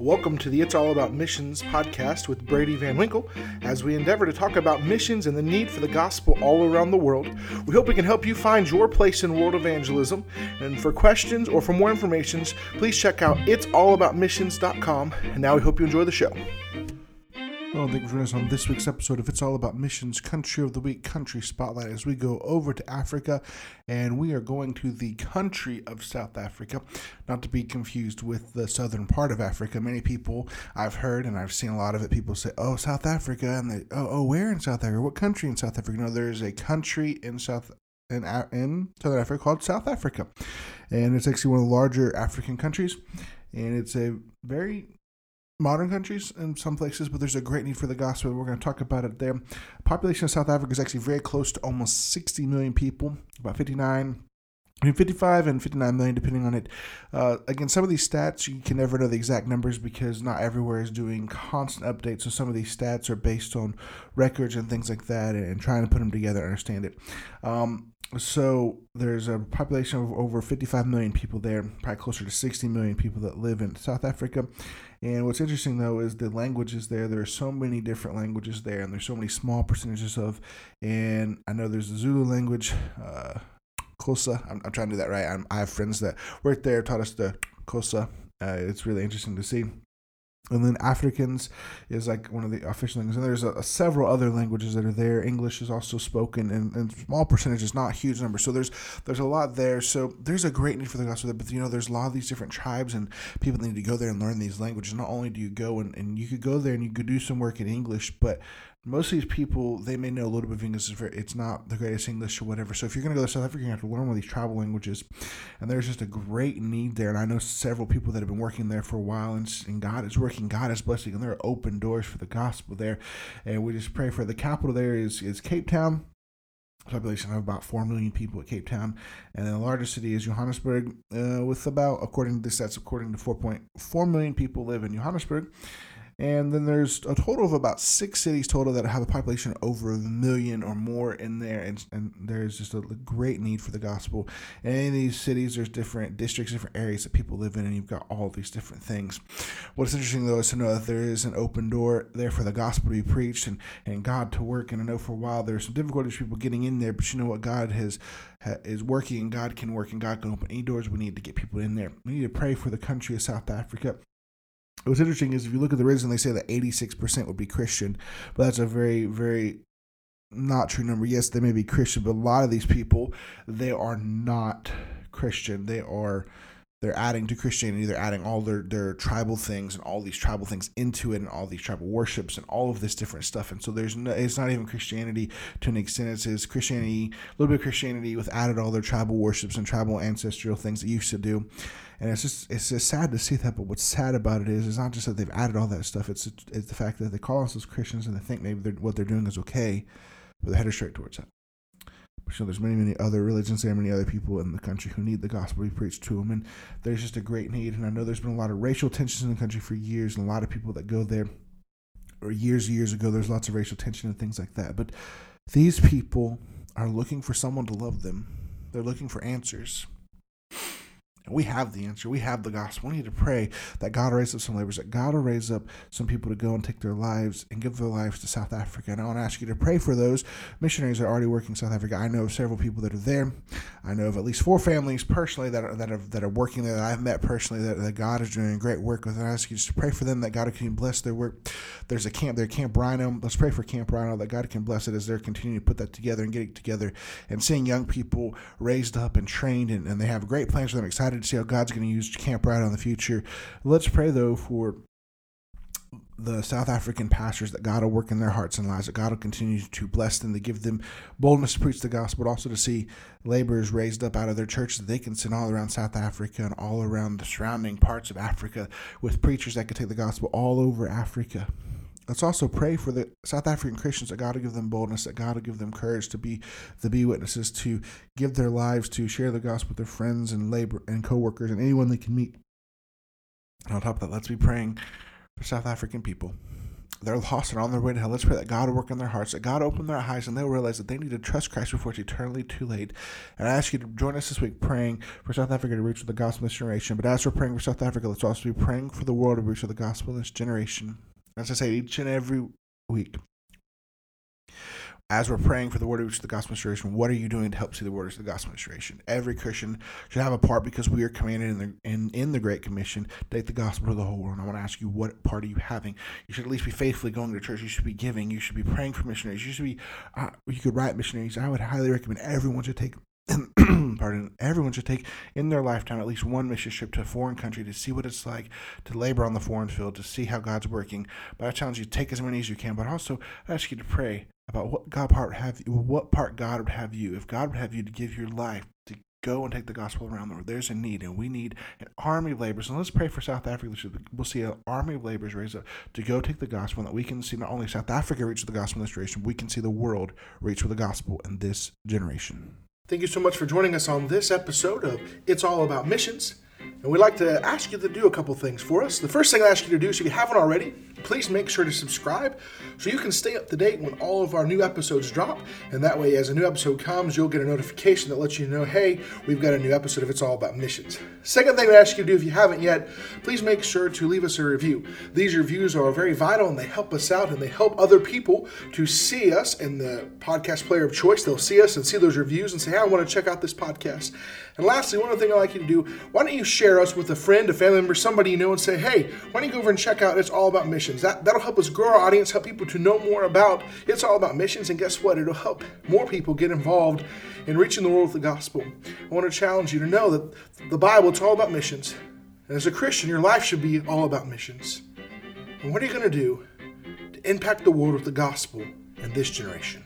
Welcome to the It's All About Missions podcast with Brady Van Winkle as we endeavor to talk about missions and the need for the gospel all around the world. We hope we can help you find your place in world evangelism. And for questions or for more information, please check out it'sallaboutmissions.com. And now we hope you enjoy the show. Well, you for joining us on this week's episode of It's All About Missions Country of the Week Country Spotlight as we go over to Africa and we are going to the country of South Africa, not to be confused with the southern part of Africa. Many people I've heard and I've seen a lot of it, people say, oh, South Africa, and they, oh, oh where in South Africa? What country in South Africa? No, there is a country in South in, in Southern Africa called South Africa. And it's actually one of the larger African countries. And it's a very modern countries in some places, but there's a great need for the gospel. We're going to talk about it there. Population of South Africa is actually very close to almost 60 million people, about 59 between 55 and 59 million, depending on it. Uh, again, some of these stats, you can never know the exact numbers because not everywhere is doing constant updates. So some of these stats are based on records and things like that and, and trying to put them together and understand it. Um, so there's a population of over 55 million people there, probably closer to 60 million people that live in South Africa. And what's interesting though is the languages there. There are so many different languages there, and there's so many small percentages of. And I know there's the Zulu language, uh, Xhosa. I'm, I'm, trying to do that right. I'm, i have friends that work there, taught us the Xhosa. Uh, it's really interesting to see and then Afrikaans is like one of the official languages. And there's a, a several other languages that are there. English is also spoken in, in small percentages, not huge numbers. So there's there's a lot there. So there's a great need for the gospel. There, but you know, there's a lot of these different tribes, and people need to go there and learn these languages. Not only do you go and, and you could go there and you could do some work in English, but most of these people they may know a little bit of English. It's not the greatest English or whatever. So if you're going to go to South Africa, you have to learn one of these tribal languages, and there's just a great need there. And I know several people that have been working there for a while, and, and God is working. God is blessing, and there are open doors for the gospel there. And we just pray for the capital there is is Cape Town population of about 4 million people at Cape Town. And the largest city is Johannesburg, uh, with about, according to this, that's according to 4.4 million people live in Johannesburg. And then there's a total of about six cities total that have a population over a million or more in there. And, and there's just a great need for the gospel. And in these cities, there's different districts, different areas that people live in, and you've got all these different things. What's interesting, though, is to know that there is an open door there for the gospel to be preached and, and God to work. And I know for a while there's some difficulties people getting in there, but you know what? God has is working and God can work and God can open any doors we need to get people in there. We need to pray for the country of South Africa what's interesting is if you look at the reason they say that 86% would be Christian, but that's a very, very not true number. Yes, they may be Christian, but a lot of these people, they are not Christian. They are they're adding to Christianity, they're adding all their, their tribal things and all these tribal things into it and all these tribal worships and all of this different stuff. And so there's no, it's not even Christianity to an extent. It's, it's Christianity, a little bit of Christianity with added all their tribal worships and tribal ancestral things that used to do and it's just it's just sad to see that. But what's sad about it is it's not just that they've added all that stuff. It's it's the fact that they call themselves Christians and they think maybe they're, what they're doing is okay, but they're headed straight towards that. But you know, there's many many other religions there, many other people in the country who need the gospel to be preached to them, and there's just a great need. And I know there's been a lot of racial tensions in the country for years, and a lot of people that go there, or years years ago, there's lots of racial tension and things like that. But these people are looking for someone to love them. They're looking for answers. We have the answer. We have the gospel. We need to pray that God raise up some laborers, that God will raise up some people to go and take their lives and give their lives to South Africa. And I want to ask you to pray for those missionaries that are already working in South Africa. I know of several people that are there. I know of at least four families personally that are that are that are working there that I've met personally that, that God is doing great work with. And I ask you just to pray for them that God can bless their work. There's a camp there, Camp Rhino. Let's pray for Camp Rhino that God can bless it as they're continuing to put that together and get it together and seeing young people raised up and trained and, and they have great plans for them. Excited to see how God's going to use Camp Rhino in the future. Let's pray though for the South African pastors that God will work in their hearts and lives, that God will continue to bless them, to give them boldness to preach the gospel, but also to see laborers raised up out of their churches that they can send all around South Africa and all around the surrounding parts of Africa with preachers that can take the gospel all over Africa. Let's also pray for the South African Christians that God will give them boldness, that God will give them courage to be the be witnesses, to give their lives, to share the gospel with their friends and labor and coworkers and anyone they can meet. And on top of that, let's be praying for South African people. they're lost and on their way to hell. Let's pray that God will work in their hearts, that God will open their eyes, and they'll realize that they need to trust Christ before it's eternally too late. And I ask you to join us this week praying for South Africa to reach the gospel this generation. But as we're praying for South Africa, let's also be praying for the world to reach the gospel this generation. As I say each and every week, as we're praying for the word of the gospel administration, what are you doing to help see the word of the gospel administration? Every Christian should have a part because we are commanded in the in, in the Great Commission to take the gospel to the whole world. And I want to ask you, what part are you having? You should at least be faithfully going to church. You should be giving. You should be praying for missionaries. You should be. Uh, you could write missionaries. I would highly recommend everyone should take pardon, everyone should take in their lifetime at least one mission trip to a foreign country to see what it's like to labor on the foreign field, to see how God's working. But I challenge you to take as many as you can, but also I ask you to pray about what God part have you, what part God would have you. If God would have you to give your life to go and take the gospel around the world, there's a need, and we need an army of laborers. And let's pray for South Africa. We'll see an army of laborers raised up to go take the gospel, and that we can see not only South Africa reach with the gospel in this generation, we can see the world reach with the gospel in this generation. Thank you so much for joining us on this episode of It's All About Missions. And we'd like to ask you to do a couple things for us. The first thing I ask you to do, if you haven't already, please make sure to subscribe so you can stay up to date when all of our new episodes drop. And that way, as a new episode comes, you'll get a notification that lets you know, hey, we've got a new episode if it's all about missions. Second thing I ask you to do, if you haven't yet, please make sure to leave us a review. These reviews are very vital and they help us out and they help other people to see us in the podcast player of choice. They'll see us and see those reviews and say, hey, I want to check out this podcast. And lastly, one other thing I'd like you to do, why don't you share us with a friend, a family member, somebody you know, and say, hey, why don't you go over and check out It's All About Missions? That, that'll help us grow our audience, help people to know more about It's All About Missions. And guess what? It'll help more people get involved in reaching the world with the gospel. I want to challenge you to know that the Bible, it's all about missions. And as a Christian, your life should be all about missions. And what are you going to do to impact the world with the gospel in this generation?